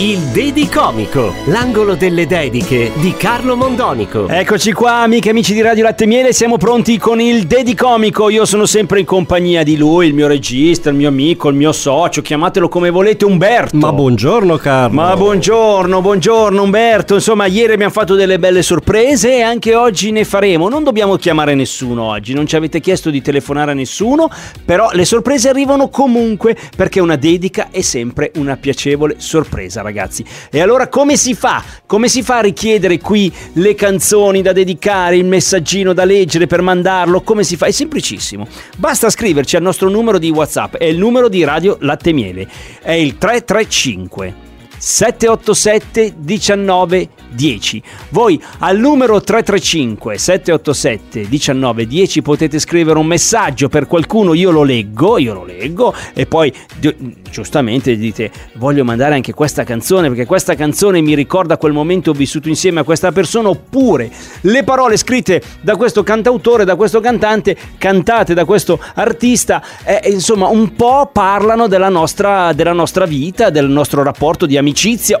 Il Dedi Comico, l'angolo delle dediche di Carlo Mondonico. Eccoci qua, amiche e amici di Radio Latte Miele, siamo pronti con il Dedi Comico. Io sono sempre in compagnia di lui, il mio regista, il mio amico, il mio socio, chiamatelo come volete, Umberto. Ma buongiorno Carlo. Ma buongiorno, buongiorno Umberto. Insomma, ieri abbiamo fatto delle belle sorprese e anche oggi ne faremo. Non dobbiamo chiamare nessuno oggi, non ci avete chiesto di telefonare a nessuno, però le sorprese arrivano comunque perché una dedica è sempre una piacevole sorpresa, ragazzi. E allora come si fa? Come si fa a richiedere qui le canzoni da dedicare, il messaggino da leggere per mandarlo? Come si fa? È semplicissimo. Basta scriverci al nostro numero di WhatsApp, è il numero di Radio Latte Miele. È il 335 787 19 10. Voi al numero 335 787 19 10 potete scrivere un messaggio per qualcuno, io lo leggo, io lo leggo e poi gi- giustamente dite voglio mandare anche questa canzone perché questa canzone mi ricorda quel momento vissuto insieme a questa persona oppure le parole scritte da questo cantautore, da questo cantante, cantate da questo artista, eh, insomma un po' parlano della nostra, della nostra vita, del nostro rapporto di amicizia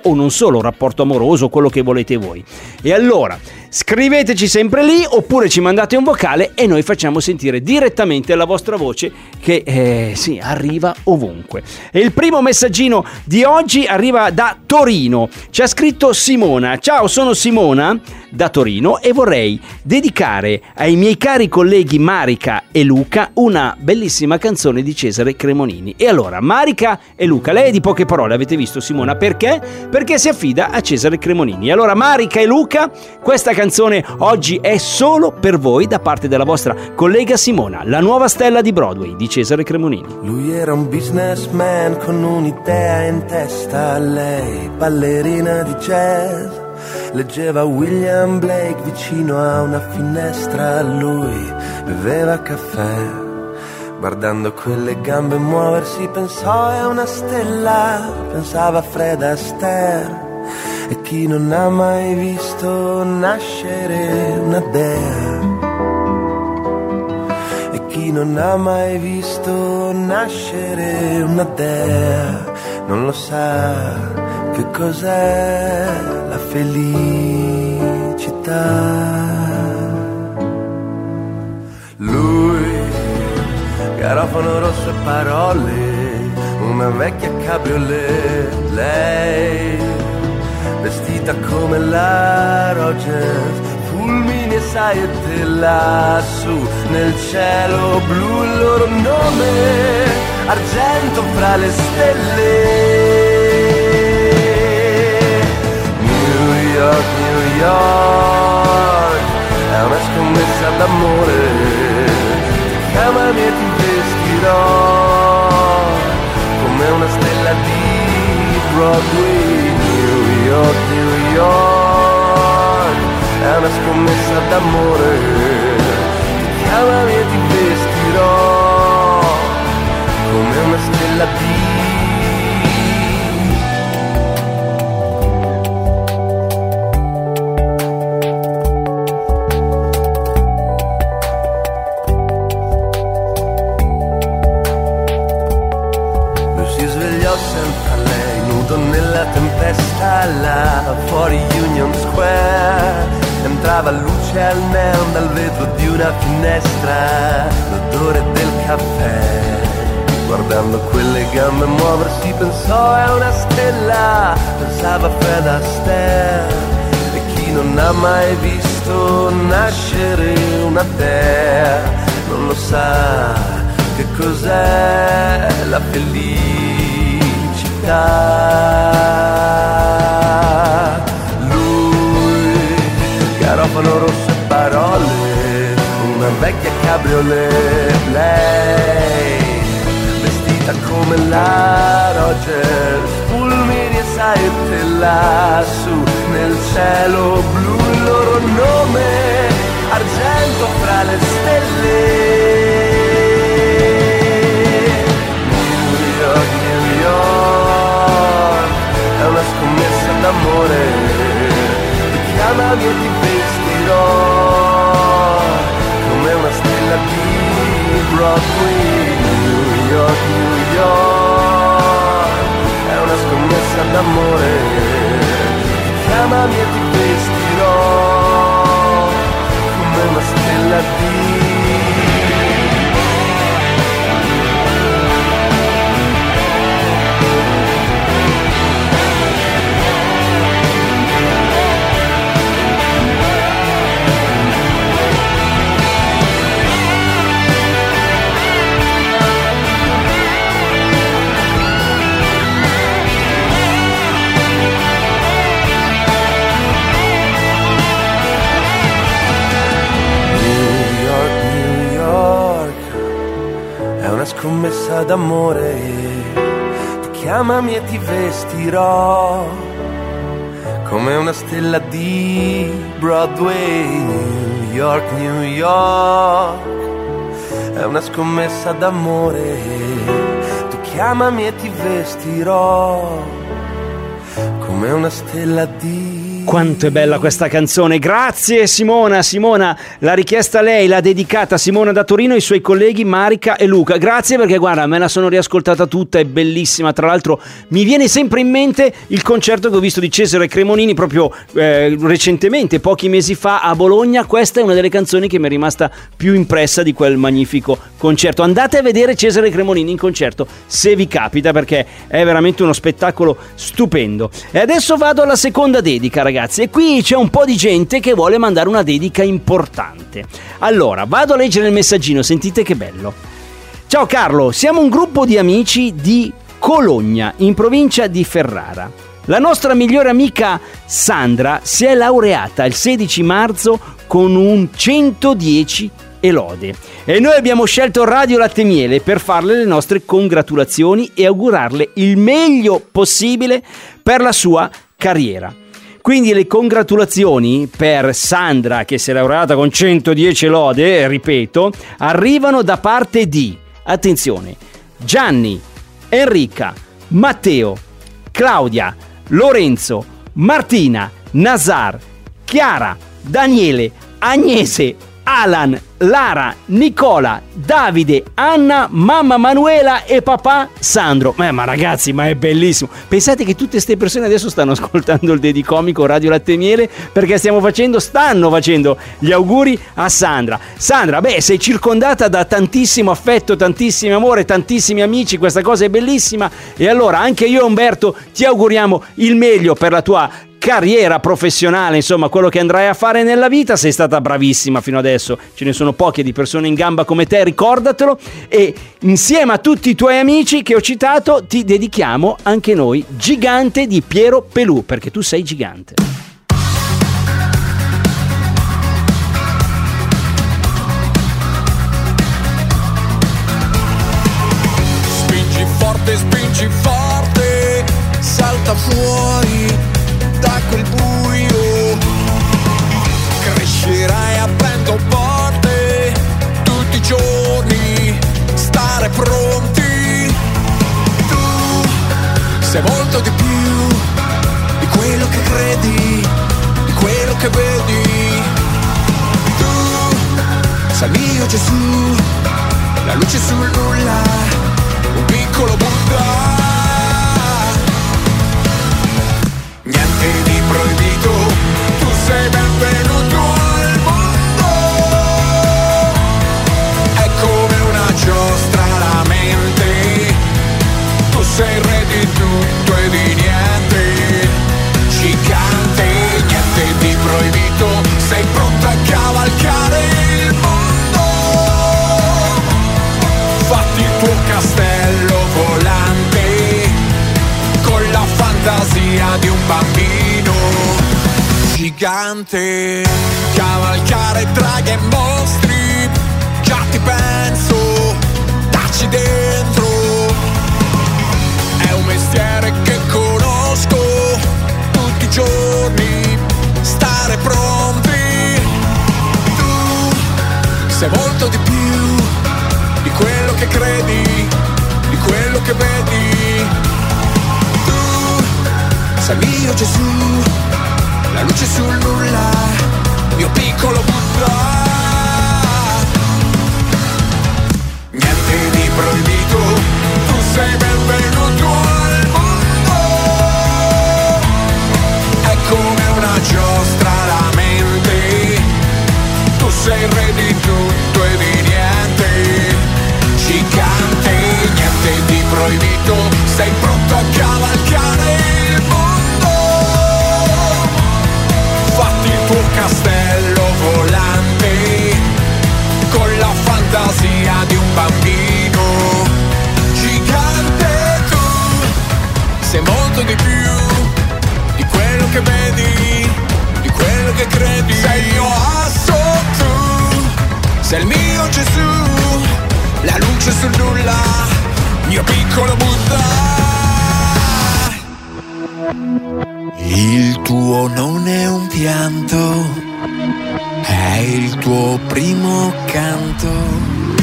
o non solo, un rapporto amoroso, quello che volete voi. E allora scriveteci sempre lì oppure ci mandate un vocale e noi facciamo sentire direttamente la vostra voce che eh, sì, arriva ovunque. E il primo messaggino di oggi arriva da Torino. Ci ha scritto Simona. Ciao, sono Simona da Torino e vorrei dedicare ai miei cari colleghi Marica e Luca una bellissima canzone di Cesare Cremonini. E allora, Marica e Luca, lei è di poche parole, avete visto Simona, perché? Perché si affida a Cesare Cremonini. Allora, Marica e Luca, questa canzone oggi è solo per voi da parte della vostra collega Simona, la nuova stella di Broadway di Cesare Cremonini. Lui era un businessman con un'idea in testa, lei ballerina di jazz. Leggeva William Blake vicino a una finestra, lui beveva caffè. Guardando quelle gambe muoversi pensò a una stella, pensava Fred Astaire. E chi non ha mai visto nascere una dea? E chi non ha mai visto nascere una dea non lo sa che cos'è la felicità. Lui, garofano rosso e parole, una vecchia cabriolet, lei, vestita come la Rogers, fulmini e saette lassù nel cielo blu il loro nome, argento fra le stelle. Mai visto nascere una dea non lo sa che cos'è la felicità. Lui, garofano rosso parole, una vecchia cabriolet, lei, vestita come la Rogers, fulmini e saette lassù nel cielo blu, nome, argento fra le stelle. Vestirò come una stella di Broadway. New York, New York, è una scommessa d'amore. Tu chiamami e ti vestirò come una stella di Quanto è bella questa canzone, grazie Simona, Simona l'ha richiesta lei, l'ha dedicata Simona da Torino e ai suoi colleghi Marica e Luca, grazie perché guarda me la sono riascoltata tutta, è bellissima, tra l'altro mi viene sempre in mente il concerto che ho visto di Cesare Cremonini proprio eh, recentemente, pochi mesi fa a Bologna, questa è una delle canzoni che mi è rimasta più impressa di quel magnifico concerto, andate a vedere Cesare Cremonini in concerto se vi capita perché è veramente uno spettacolo stupendo. E adesso vado alla seconda dedica ragazzi e qui c'è un po' di gente che vuole mandare una dedica importante. Allora, vado a leggere il messaggino, sentite che bello. Ciao Carlo, siamo un gruppo di amici di Cologna, in provincia di Ferrara. La nostra migliore amica Sandra si è laureata il 16 marzo con un 110 e lode. E noi abbiamo scelto Radio Latte Miele per farle le nostre congratulazioni e augurarle il meglio possibile per la sua carriera. Quindi le congratulazioni per Sandra che si è laureata con 110 lode, ripeto, arrivano da parte di, attenzione, Gianni, Enrica, Matteo, Claudia, Lorenzo, Martina, Nazar, Chiara, Daniele, Agnese, Alan, Lara, Nicola, Davide, Anna, mamma Manuela e papà Sandro. Ma, ma ragazzi, ma è bellissimo. Pensate che tutte queste persone adesso stanno ascoltando il Dedicomico Radio Latte Miele perché stiamo facendo, stanno facendo gli auguri a Sandra. Sandra, beh, sei circondata da tantissimo affetto, tantissimo amore, tantissimi amici, questa cosa è bellissima. E allora anche io e Umberto ti auguriamo il meglio per la tua carriera professionale, insomma, quello che andrai a fare nella vita. Sei stata bravissima fino adesso, ce ne sono poche di persone in gamba come te, ricordatelo. E insieme a tutti i tuoi amici che ho citato, ti dedichiamo anche noi Gigante di Piero Pelù, perché tu sei gigante. Spingi forte, spingi forte, salta fuori da quel buio. Crescerai aprendo porte tutti i giorni, stare pronti. Tu sei molto di più di quello che credi, di quello che vedi. Tu sei mio Gesù, la luce sul nulla, un piccolo Buddha. Di un bambino gigante. Cavalcare draghi e mostri, già ti penso, dacci dentro. È un mestiere che conosco tutti i giorni, stare pronti. Tu sei molto di più di quello che credi, di quello che vedi. luce su, la luce sul nulla, mio piccolo Buddha. Niente di proibito, tu sei benvenuto al mondo. È come una giostra la mente, tu sei il re di tutto e di niente. Ci niente di proibito, sei pronto a cavalcare il mondo. Il tuo primo canto.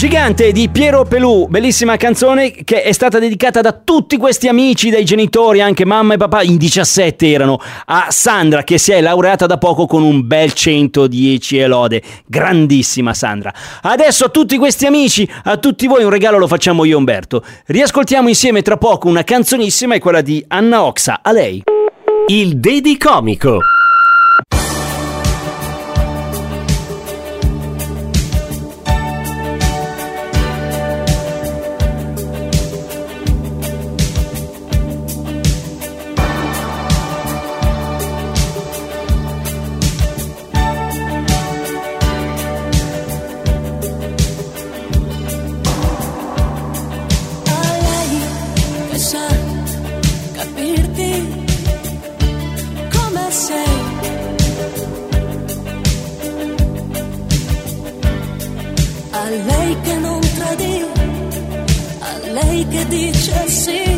Gigante di Piero Pelù, bellissima canzone che è stata dedicata da tutti questi amici, dai genitori, anche mamma e papà, in 17 erano, a Sandra che si è laureata da poco con un bel 110 e lode. Grandissima Sandra. Adesso a tutti questi amici, a tutti voi un regalo lo facciamo io Umberto. Riascoltiamo insieme tra poco una canzonissima e quella di Anna Oxa, a lei. Il Dedi Comico. a lei che non tradì, a lei che dice sì.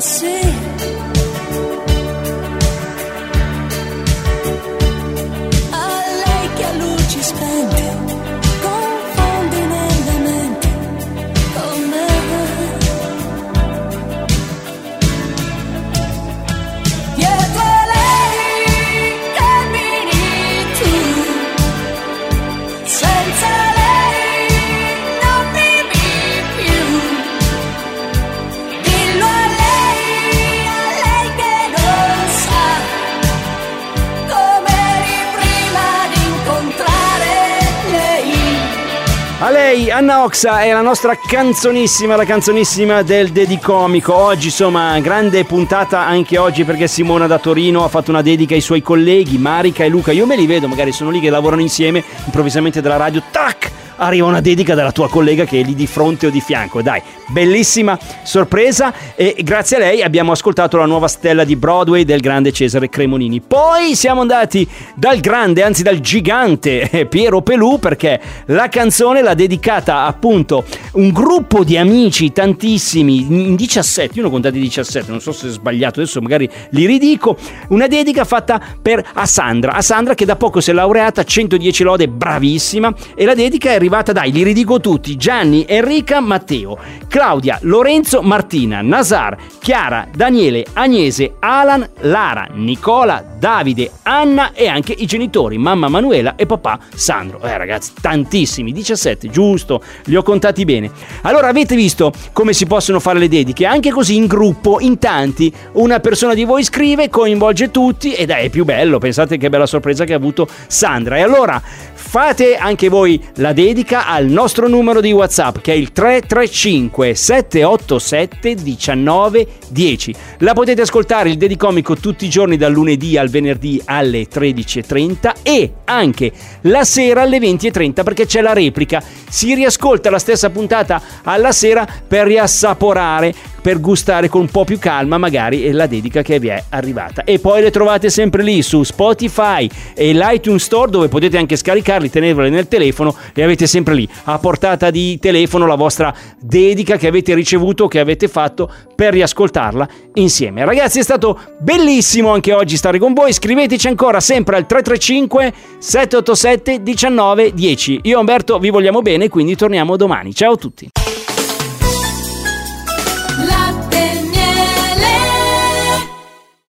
você. Lei, Anna Oxa, è la nostra canzonissima, la canzonissima del Dedicomico. Oggi, insomma, grande puntata anche oggi perché Simona da Torino ha fatto una dedica ai suoi colleghi, Marica e Luca. Io me li vedo, magari sono lì che lavorano insieme, improvvisamente dalla radio, tac! Arriva una dedica dalla tua collega che è lì di fronte o di fianco. Dai, bellissima sorpresa e grazie a lei abbiamo ascoltato la nuova stella di Broadway del grande Cesare Cremonini. Poi siamo andati dal grande, anzi dal gigante eh, Piero Pelù perché la canzone l'ha dedicata appunto un gruppo di amici, tantissimi, in 17, io ne ho contati 17, non so se è sbagliato, adesso magari li ridico, una dedica fatta per a Sandra che da poco si è laureata, 110 lode, bravissima e la dedica è arrivata, dai, li ridico tutti, Gianni, Enrica, Matteo, Claudia, Lorenzo, Martina, Nazar, Chiara, Daniele, Agnese, Alan, Lara, Nicola, Davide, Anna e anche i genitori, mamma Manuela e papà Sandro. Eh ragazzi, tantissimi, 17, giusto, li ho contati bene. Allora avete visto come si possono fare le dediche? Anche così in gruppo, in tanti, una persona di voi scrive, coinvolge tutti ed è più bello, pensate che bella sorpresa che ha avuto Sandra. E allora fate anche voi la dedica al nostro numero di WhatsApp che è il 335 787 1910. La potete ascoltare il Dedicomico tutti i giorni dal lunedì al venerdì alle 13.30 e anche la sera alle 20.30 perché c'è la replica. Si riascolta la stessa puntata alla sera per riassaporare per gustare con un po' più calma magari la dedica che vi è arrivata. E poi le trovate sempre lì su Spotify e l'iTunes Store dove potete anche scaricarli, tenerveli nel telefono e avete sempre lì a portata di telefono la vostra dedica che avete ricevuto, che avete fatto per riascoltarla insieme. Ragazzi è stato bellissimo anche oggi stare con voi, scriveteci ancora sempre al 335 787 1910. Io e Umberto vi vogliamo bene, quindi torniamo domani. Ciao a tutti.